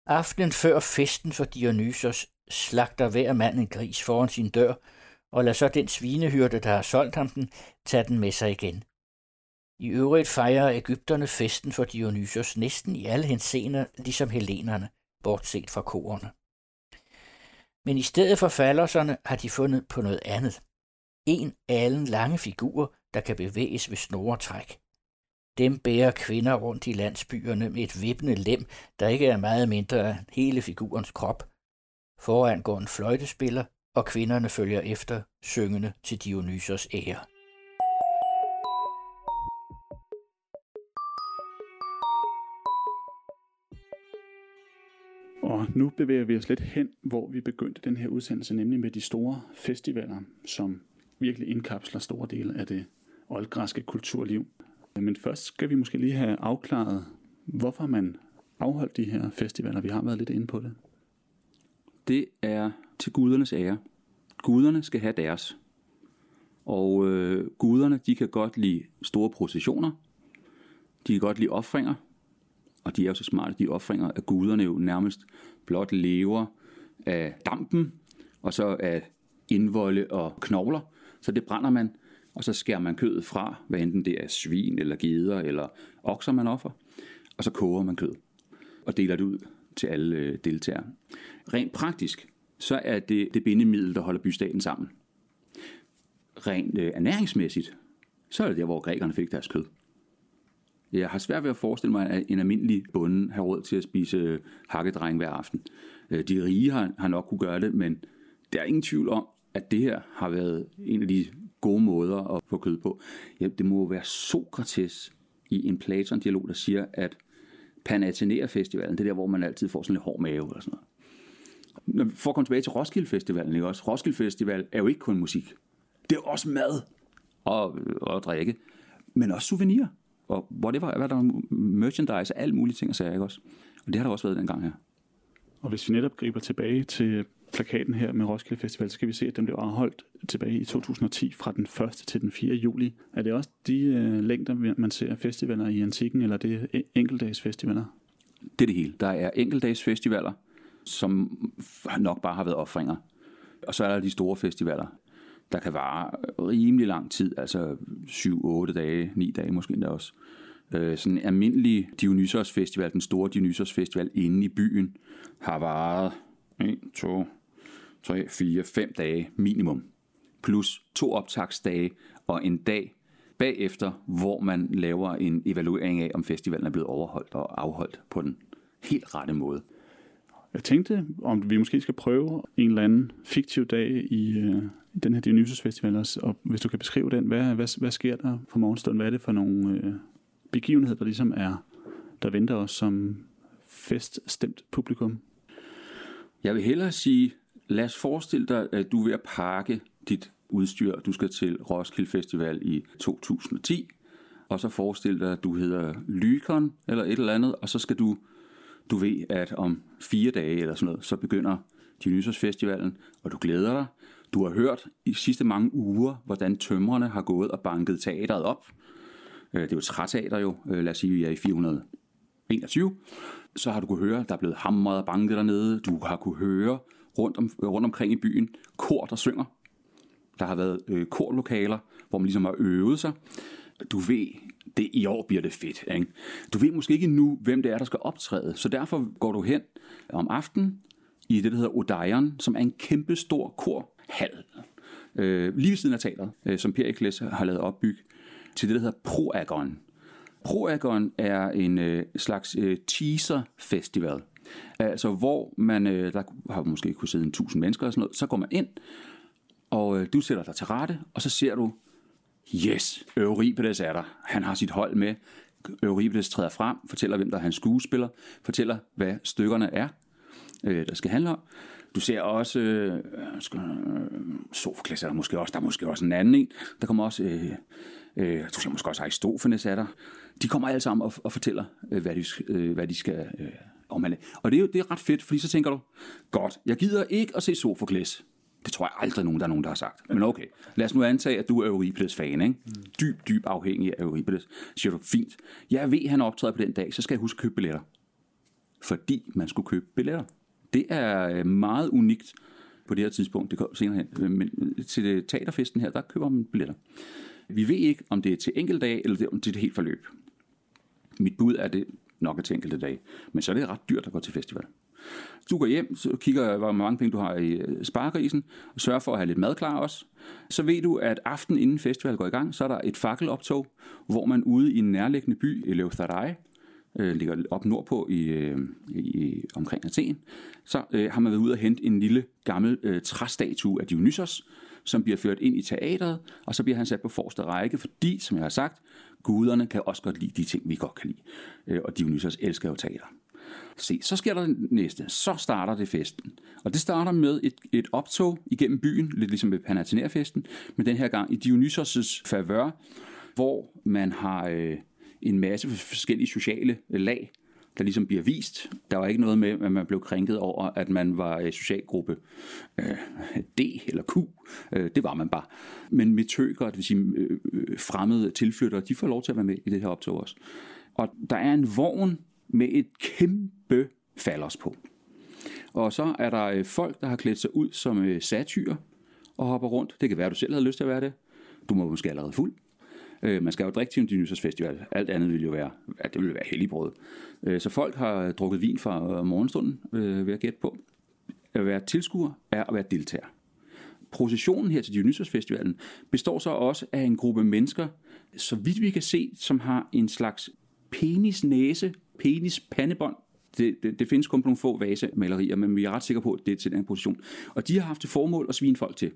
Aftenen før festen for Dionysos slagter hver mand en gris foran sin dør og lad så den svinehyrde, der har solgt ham den, tage den med sig igen. I øvrigt fejrer Ægypterne festen for Dionysos næsten i alle henseender, ligesom helenerne, bortset fra korerne. Men i stedet for falderserne har de fundet på noget andet. En alen lange figur, der kan bevæges ved snoretræk. Dem bærer kvinder rundt i landsbyerne med et vippende lem, der ikke er meget mindre end hele figurens krop. Foran går en fløjtespiller, og kvinderne følger efter, syngende til Dionysos ære. Og nu bevæger vi os lidt hen, hvor vi begyndte den her udsendelse, nemlig med de store festivaler, som virkelig indkapsler store dele af det oldgræske kulturliv. Men først skal vi måske lige have afklaret, hvorfor man afholdt de her festivaler. Vi har været lidt inde på det. Det er til gudernes ære. Guderne skal have deres. Og øh, guderne, de kan godt lide store processioner. De kan godt lide offringer. Og de er jo så smarte, de offringer, at guderne jo nærmest blot lever af dampen, og så af indvolde og knogler. Så det brænder man, og så skærer man kødet fra, hvad enten det er svin eller geder eller okser, man offer. Og så koger man kød og deler det ud til alle øh, deltagere. Rent praktisk, så er det det bindemiddel, der holder bystaten sammen. Rent øh, ernæringsmæssigt, så er det der, hvor grækerne fik deres kød. Jeg har svært ved at forestille mig, at en almindelig bonde har råd til at spise øh, hakkedreng hver aften. Øh, de rige har, har nok kunne gøre det, men der er ingen tvivl om, at det her har været en af de gode måder at få kød på. Ja, det må være Sokrates i en Platon-dialog, der siger, at Panathenaea Festivalen, det er der, hvor man altid får sådan lidt hård mave og sådan noget. For at komme tilbage til Roskilde Festivalen, ikke også? Roskilde Festival er jo ikke kun musik. Det er også mad og, og drikke, men også souvenir. Og whatever, hvad der er merchandise, alle mulige ting og sager, ikke også? Og det har der også været den gang her. Og hvis vi netop griber tilbage til plakaten her med Roskilde Festival, så kan vi se, at den blev afholdt tilbage i 2010 fra den 1. til den 4. juli. Er det også de øh, længder, man ser festivaler i antikken, eller det er enkeltdagsfestivaler? Det er det hele. Der er enkeltdagsfestivaler, som nok bare har været offringer. Og så er der de store festivaler, der kan vare rimelig lang tid, altså 7-8 dage, 9 dage måske endda også. Øh, sådan en almindelig Dionysos Festival, den store Dionysos Festival inde i byen, har varet 1, 2, 3, 4, 5 dage minimum. Plus to optagsdage og en dag bagefter, hvor man laver en evaluering af, om festivalen er blevet overholdt og afholdt på den helt rette måde. Jeg tænkte, om vi måske skal prøve en eller anden fiktiv dag i, øh, i den her Dionysus Festival, og hvis du kan beskrive den, hvad, hvad, hvad sker der for morgenstunden? Hvad er det for nogle øh, begivenheder, der ligesom er, der venter os som feststemt publikum? Jeg vil hellere sige, lad os forestille dig, at du er ved at pakke dit udstyr. Du skal til Roskilde Festival i 2010, og så forestil dig, at du hedder Lykon eller et eller andet, og så skal du, du ved, at om fire dage eller sådan noget, så begynder Dionysos Festivalen, og du glæder dig. Du har hørt i sidste mange uger, hvordan tømrerne har gået og banket teateret op. Øh, det er jo et træteater jo, øh, lad os sige, vi er i 421 så har du kunne høre, der er blevet hamret og banket dernede. Du har kunne høre rundt, om, rundt omkring i byen kor, der synger. Der har været øh, korlokaler, hvor man ligesom har øvet sig. Du ved, det i år bliver det fedt. Ikke? Du ved måske ikke nu, hvem det er, der skal optræde. Så derfor går du hen om aftenen i det, der hedder Odeon, som er en kæmpe stor korhal. Øh, lige ved siden af teateret, øh, som Perikles har lavet opbygge, til det, der hedder Proagon. Proagon er en øh, slags øh, teaser-festival. Altså hvor man, øh, der har måske kunne sidde en tusind mennesker og sådan noget, så går man ind, og øh, du sætter dig til rette, og så ser du, yes, Euripides er der. Han har sit hold med. Euripides træder frem, fortæller, hvem der er hans skuespiller, fortæller, hvad stykkerne er, øh, der skal handle om. Du ser også, øh, øh, Sofokles er der måske også, der er måske også en anden en. Der kommer også, øh, øh, du ser måske også Aristofanes er der. De kommer alle sammen og, og fortæller, øh, hvad, de, øh, hvad de skal øh, omhandle. Og det er jo det er ret fedt, fordi så tænker du, godt, jeg gider ikke at se Sofokles. Det tror jeg aldrig nogen, der er nogen, der har sagt. Men okay, lad os nu antage, at du er Euripides-fan, ikke? Dyb, dyb afhængig af Euripides. Siger du, fint. Jeg ved, at han optræder på den dag, så skal jeg huske at købe billetter. Fordi man skulle købe billetter. Det er øh, meget unikt på det her tidspunkt. Det kommer senere hen. Øh, men øh, til teaterfesten her, der køber man billetter. Vi ved ikke, om det er til enkelt dag, eller om det er et helt forløb. Mit bud er det nok er til enkelte dage. Men så er det ret dyrt at gå til festival. Du går hjem, så kigger hvor mange penge du har i øh, sparegrisen, og sørger for at have lidt mad klar også. Så ved du, at aften inden festival går i gang, så er der et fakkeloptog, hvor man ude i en nærliggende by, Eleutherai, øh, ligger op nordpå i, øh, i, omkring Athen, så øh, har man været ude og hente en lille gammel øh, træstatue af Dionysos, som bliver ført ind i teateret, og så bliver han sat på forreste række, fordi, som jeg har sagt, guderne kan også godt lide de ting, vi godt kan lide. Øh, og Dionysos elsker jo teater. Se, så sker der det næste. Så starter det festen. Og det starter med et, et optog igennem byen, lidt ligesom ved Panathenerfesten, men den her gang i Dionysos' favør, hvor man har øh, en masse forskellige sociale lag, der ligesom bliver vist. Der var ikke noget med, at man blev krænket over, at man var i socialgruppe øh, D eller Q. Øh, det var man bare. Men metøker, det vil sige øh, øh, fremmede tilflyttere, de får lov til at være med i det her optog også. Og der er en vogn med et kæmpe falders på. Og så er der øh, folk, der har klædt sig ud som øh, satyrer og hopper rundt. Det kan være, at du selv havde lyst til at være det. Du må måske allerede fuld. Øh, man skal jo drikke til en Dionysos Festival. Alt andet vil jo være, ja, det vil være helligbrød. Så folk har drukket vin fra morgenstunden, ved at gætte på. At være tilskuer er at være deltager. Processionen her til Dionysos Festivalen består så også af en gruppe mennesker, så vidt vi kan se, som har en slags penis næse, penis pandebånd. Det, det, det findes kun på nogle få vasemalerier, men vi er ret sikre på, at det er til den position. Og de har haft til formål at svine folk til.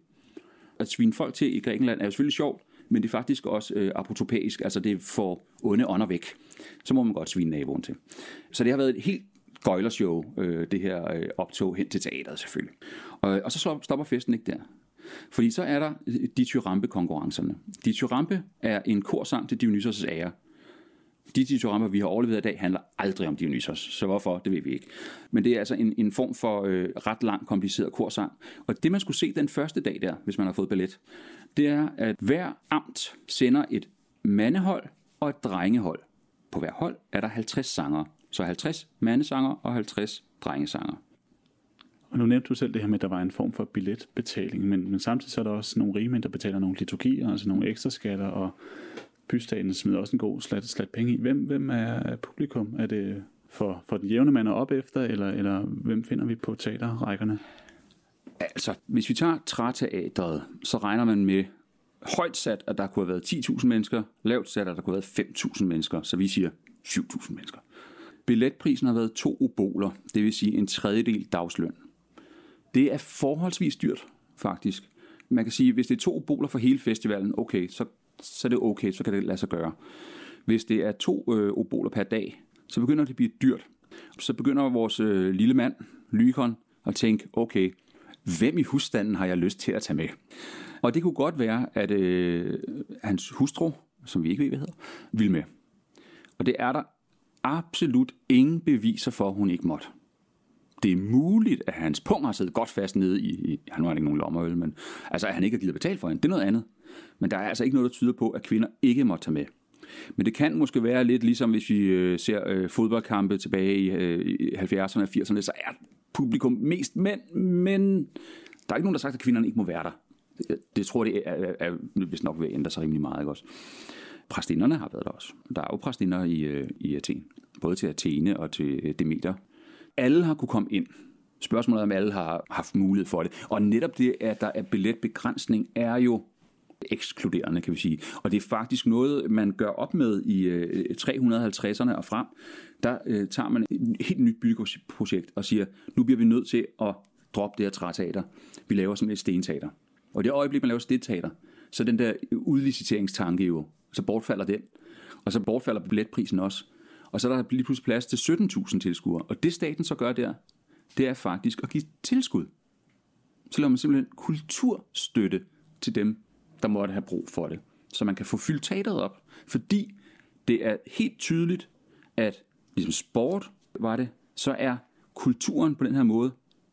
At svine folk til i Grækenland er jo selvfølgelig sjovt, men det er faktisk også øh, apotopæisk, altså det får onde ånder væk. Så må man godt svine naboen til. Så det har været et helt gøjlershow, øh, det her øh, optog hen til teateret selvfølgelig. Og, og så stopper festen ikke der. Fordi så er der øh, dithyrampe-konkurrencerne. Dithyrampe er en korsang til Dionysos' ære. De dithyramper, vi har overlevet i dag, handler aldrig om Dionysos, så hvorfor, det ved vi ikke. Men det er altså en, en form for øh, ret lang, kompliceret korsang. Og det, man skulle se den første dag der, hvis man har fået ballet, det er, at hver amt sender et mandehold og et drengehold. På hver hold er der 50 sanger. Så 50 mandesanger og 50 drengesanger. Og nu nævnte du selv det her med, at der var en form for billetbetaling, men, men samtidig så er der også nogle rigmænd, der betaler nogle liturgier, altså nogle ekstra skatter, og bystaten smider også en god slat, slat penge i. Hvem, hvem er publikum? Er det for, for den jævne mand op efter, eller, eller hvem finder vi på teaterrækkerne? Altså, hvis vi tager træteateret, så regner man med højt sat, at der kunne have været 10.000 mennesker, lavt sat, at der kunne have været 5.000 mennesker, så vi siger 7.000 mennesker. Billetprisen har været to oboler, det vil sige en tredjedel dagsløn. Det er forholdsvis dyrt, faktisk. Man kan sige, hvis det er to oboler for hele festivalen, okay, så, så er det okay, så kan det lade sig gøre. Hvis det er to øh, oboler per dag, så begynder det at blive dyrt. Så begynder vores øh, lille mand, Lykon, at tænke, okay, hvem i husstanden har jeg lyst til at tage med? Og det kunne godt være, at øh, hans hustru, som vi ikke ved, hvad hedder, ville med. Og det er der absolut ingen beviser for, at hun ikke måtte. Det er muligt, at hans pung har siddet godt fast nede i, i han har ikke nogen lommerøl, men altså, at han ikke har givet betalt for hende, det er noget andet. Men der er altså ikke noget, der tyder på, at kvinder ikke må tage med. Men det kan måske være lidt ligesom, hvis vi øh, ser øh, fodboldkampe tilbage i, øh, i 70'erne og 80'erne, så er publikum mest mænd, men der er ikke nogen, der har sagt, at kvinderne ikke må være der. Det, det tror jeg, det er, er, er, hvis nok vil ændre sig rimelig meget. Ikke også? Præstinderne har været der også. Der er jo præstinder i, øh, i Athen. Både til Athene og til øh, Demeter. Alle har kunne komme ind. Spørgsmålet er, om alle har haft mulighed for det. Og netop det, at der er billetbegrænsning, er jo ekskluderende, kan vi sige. Og det er faktisk noget, man gør op med i øh, 350'erne og frem. Der øh, tager man et helt nyt byggeprojekt og siger, nu bliver vi nødt til at droppe det her træteater. Vi laver sådan et stenteater. Og det øjeblik, man laver stenteater, så den der udliciteringstanke jo, så bortfalder den. Og så bortfalder billetprisen også. Og så er der lige pludselig plads til 17.000 tilskuere. Og det staten så gør der, det er faktisk at give tilskud. Så laver man simpelthen kulturstøtte til dem, der måtte have brug for det. Så man kan få fyldt teateret op. Fordi det er helt tydeligt, at ligesom sport var det, så er kulturen på den her måde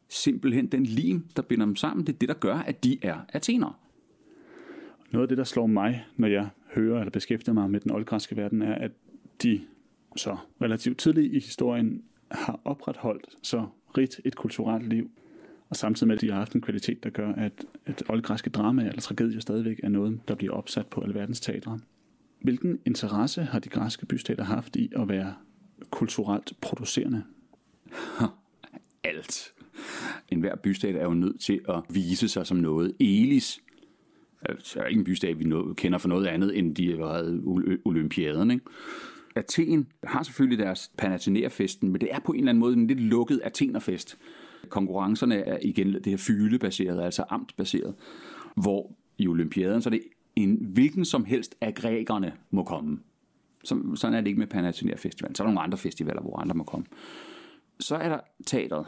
simpelthen den lim, der binder dem sammen. Det er det, der gør, at de er athenere. Noget af det, der slår mig, når jeg hører eller beskæftiger mig med den oldgræske verden, er, at de så relativt tidligt i historien har opretholdt så rigt et kulturelt liv, og samtidig med, at de har haft en kvalitet, der gør, at, at oldgræske drama eller tragedie stadigvæk er noget, der bliver opsat på alverdens teatre. Hvilken interesse har de græske bystater haft i at være kulturelt producerende? Alt. En hver bystat er jo nødt til at vise sig som noget. Elis altså, er ikke en bystat, vi kender for noget andet, end de har været olympiaden. Ikke? Athen har selvfølgelig deres Panathenerfesten, men det er på en eller anden måde en lidt lukket Athenerfest. Konkurrencerne er igen det her fylebaseret, altså amtbaseret, hvor i olympiaden, så er det en hvilken som helst af grækerne må komme. Så, sådan er det ikke med Panathenaea Festival. Så er der nogle andre festivaler, hvor andre må komme. Så er der teateret.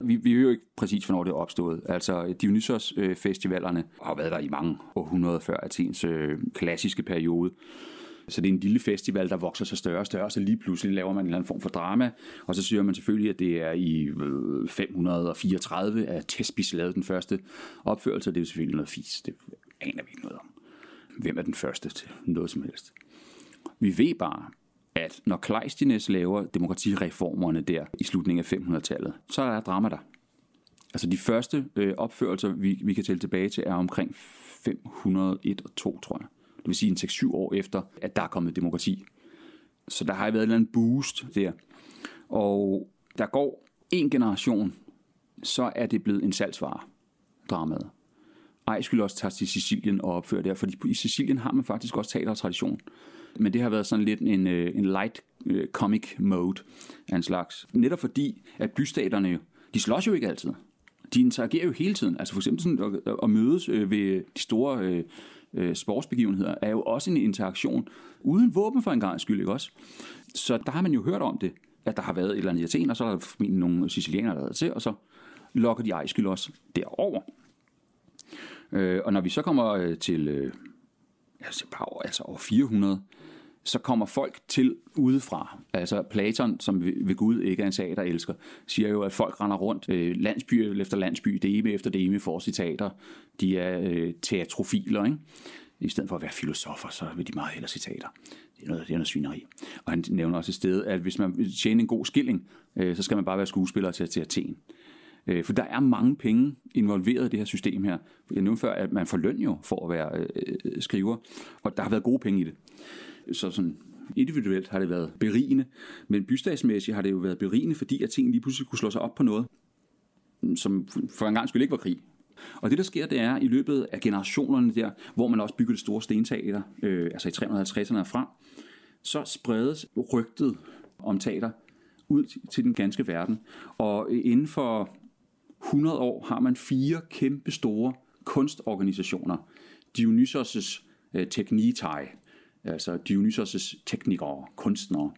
Vi, vi ved jo ikke præcis, hvornår det er opstået. Altså Dionysos-festivalerne øh, har været der i mange århundreder før Athens øh, klassiske periode. Så det er en lille festival, der vokser sig større og større, så lige pludselig laver man en eller anden form for drama, og så siger man selvfølgelig, at det er i øh, 534, at Thespis lavede den første opførelse, det er selvfølgelig noget fis. Det aner vi ikke noget om. Hvem er den første til noget som helst? Vi ved bare, at når Kleistines laver demokratireformerne der i slutningen af 500-tallet, så er der drama der. Altså de første øh, opførelser, vi, vi kan tælle tilbage til, er omkring 501 og 2, tror jeg. Det vil sige en 6-7 år efter, at der er kommet demokrati. Så der har været en eller andet boost der. Og der går en generation, så er det blevet en salgsvare, dramaet. Ej, skulle også tage til Sicilien og opføre der, fordi i Sicilien har man faktisk også teatertradition. Men det har været sådan lidt en, øh, en light øh, comic mode af en slags. Netop fordi, at bystaterne, de slås jo ikke altid. De interagerer jo hele tiden. Altså for eksempel sådan at, at mødes øh, ved de store øh, sportsbegivenheder, er jo også en interaktion uden våben for en gang skyld, ikke også? Så der har man jo hørt om det, at der har været et eller andet i Athen, og så er der formentlig nogle sicilianere, der har til, og så lokker de Ejskyld også derover. Øh, og når vi så kommer øh, til øh, altså, altså over 400, så kommer folk til udefra. Altså Platon, som ved Gud ikke er en sag, der elsker, siger jo, at folk render rundt øh, landsby efter landsby, deme efter deme for citater. De er øh, teatrofiler, ikke? I stedet for at være filosofer, så vil de meget hellere citater. Det er noget, det er noget svineri. Og han nævner også et sted, at hvis man vil tjene en god skilling, øh, så skal man bare være skuespiller til, til Athen. Øh, for der er mange penge involveret i det her system her. Jeg nævnte før, at man får løn jo for at være øh, øh skriver, og der har været gode penge i det. Så sådan individuelt har det været berigende, men bystatsmæssigt har det jo været berigende, fordi at tingene lige pludselig kunne slå sig op på noget, som for en gang skulle ikke var krig. Og det, der sker, det er i løbet af generationerne der, hvor man også bygger det store stenteater, øh, altså i 350'erne frem, så spredes rygtet om teater ud til den ganske verden. Og øh, inden for 100 år har man fire kæmpe store kunstorganisationer. Dionysos' øh, Technitai, altså Dionysos' teknikere, kunstnere,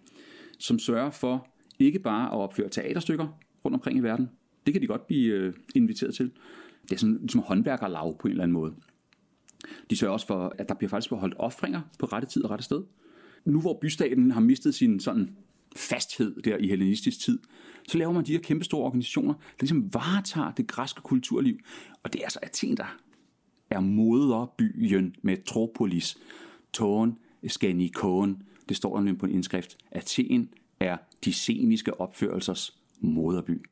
som sørger for ikke bare at opføre teaterstykker rundt omkring i verden. Det kan de godt blive øh, inviteret til. Det er sådan ligesom håndværkerlag på en eller anden måde. De sørger også for, at der bliver faktisk holdt offringer på rette tid og rette sted. Nu hvor bystaten har mistet sin sådan fasthed der i hellenistisk tid, så laver man de her kæmpe store organisationer, der ligesom varetager det græske kulturliv. Og det er altså Athen, der er moderbyen Metropolis. Tårn Skanikon. Det står der nemlig på en indskrift. Athen er de sceniske opførelsers moderby.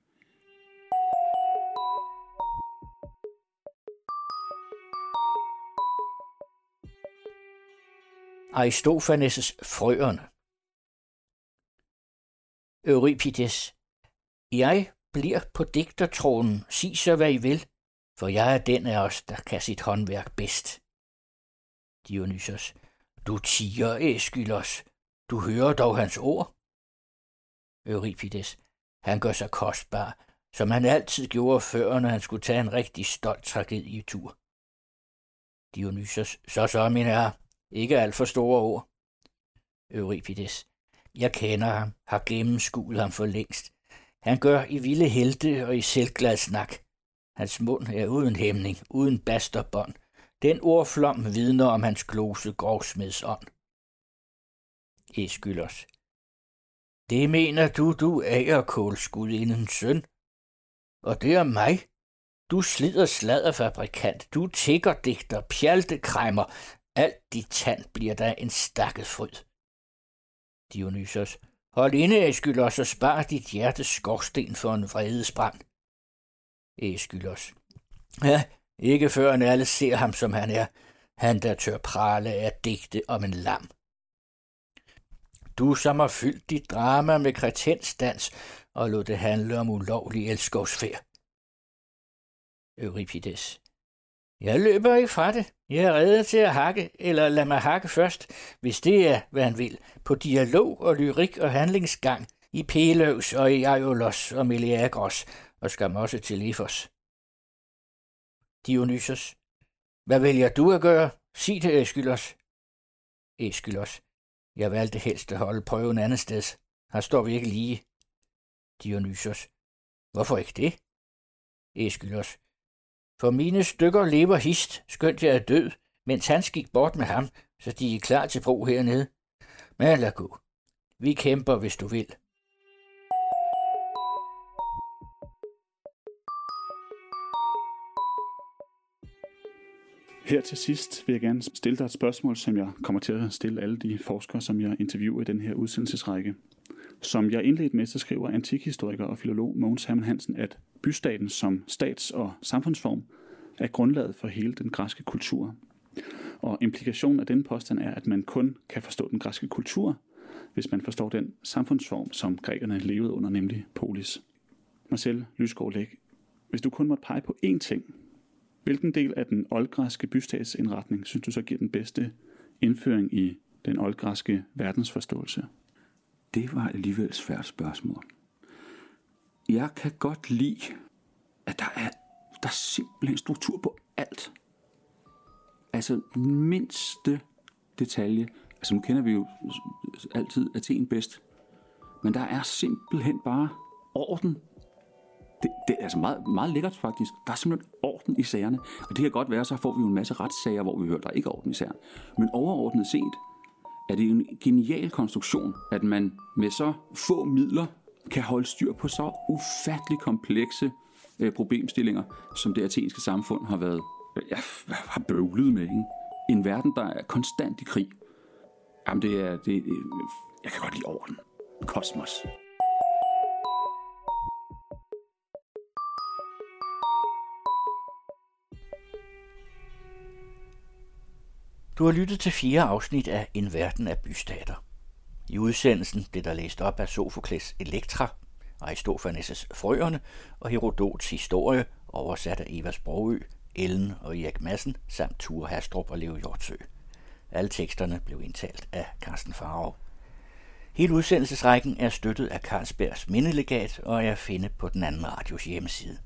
Aristofanes' frøerne. Euripides. Jeg bliver på digtertronen, sig så hvad I vil, for jeg er den af os, der kan sit håndværk bedst. Dionysos. Du tiger, Æskylos. Du hører dog hans ord. Euripides. Han gør sig kostbar, som han altid gjorde før, når han skulle tage en rigtig stolt tragedietur. Dionysos. Så så, min herre. Ikke alt for store ord. Euripides. Jeg kender ham, har gennemskuet ham for længst. Han gør i vilde helte og i selvglad snak. Hans mund er uden hæmning, uden basterbånd. Den ordflom vidner om hans glose grovsmeds ånd. Eskylos. Det mener du, du agerkålskudindens søn? Og det er mig? Du slider sladderfabrikant, du tigger digter, pjaltekræmmer, alt dit tand bliver der en stakket fryd. Dionysos. Hold inde, Æskylos, og spar dit hjertes skorsten for en vredesbrand. Æskylos. Ja, ikke før en alle ser ham, som han er. Han, der tør prale af digte om en lam. Du, som har fyldt dit drama med kretensdans og lod det handle om ulovlig elskovsfærd. Euripides. Jeg løber ikke fra det. Jeg er reddet til at hakke, eller lad mig hakke først, hvis det er, hvad han vil, på dialog og lyrik og handlingsgang i Peløvs og i Aiolos og Meleagros og skam også til Lefos. Dionysos. Hvad vælger du at gøre? Sig til Æskylos. Æskylos. Jeg valgte helst at holde prøven andet sted. Her står vi ikke lige. Dionysos. Hvorfor ikke det? Æskylos. For mine stykker lever hist, skønt jeg er død, mens han gik bort med ham, så de er klar til brug hernede. Men lad gå. Vi kæmper, hvis du vil. Her til sidst vil jeg gerne stille dig et spørgsmål, som jeg kommer til at stille alle de forskere, som jeg interviewer i den her udsendelsesrække. Som jeg indledte med, så skriver antikhistoriker og filolog Mogens Hermann Hansen, at bystaten som stats- og samfundsform er grundlaget for hele den græske kultur. Og implikationen af den påstand er, at man kun kan forstå den græske kultur, hvis man forstår den samfundsform, som grækerne levede under, nemlig polis. Marcel Lysgaard Læk, hvis du kun måtte pege på én ting, hvilken del af den oldgræske bystatsindretning synes du så giver den bedste indføring i den oldgræske verdensforståelse? Det var alligevel et svært spørgsmål. Jeg kan godt lide, at der er, der er simpelthen struktur på alt. Altså mindste detalje. Altså nu kender vi jo altid Athen bedst. Men der er simpelthen bare orden. Det, det er altså meget, meget lækkert faktisk. Der er simpelthen orden i sagerne. Og det kan godt være, så får vi jo en masse retssager, hvor vi hører, der er ikke orden i sagerne. Men overordnet set er det en genial konstruktion, at man med så få midler kan holde styr på så ufattelig komplekse øh, problemstillinger, som det athenske samfund har været øh, ja, har bøvlet med. Ikke? En verden, der er konstant i krig. Jamen, det er... Det, øh, jeg kan godt lide orden. Kosmos. Du har lyttet til fire afsnit af En verden af bystater. I udsendelsen blev der læst op af Sofokles Elektra, Aristofanes' Frøerne og Herodots historie, oversat af Eva Sprogø, Ellen og Erik Madsen, samt Ture Hastrup og Leo Hjortsø. Alle teksterne blev indtalt af Carsten Farov. Hele udsendelsesrækken er støttet af Carlsbergs Mindelegat og er at finde på den anden radios hjemmeside.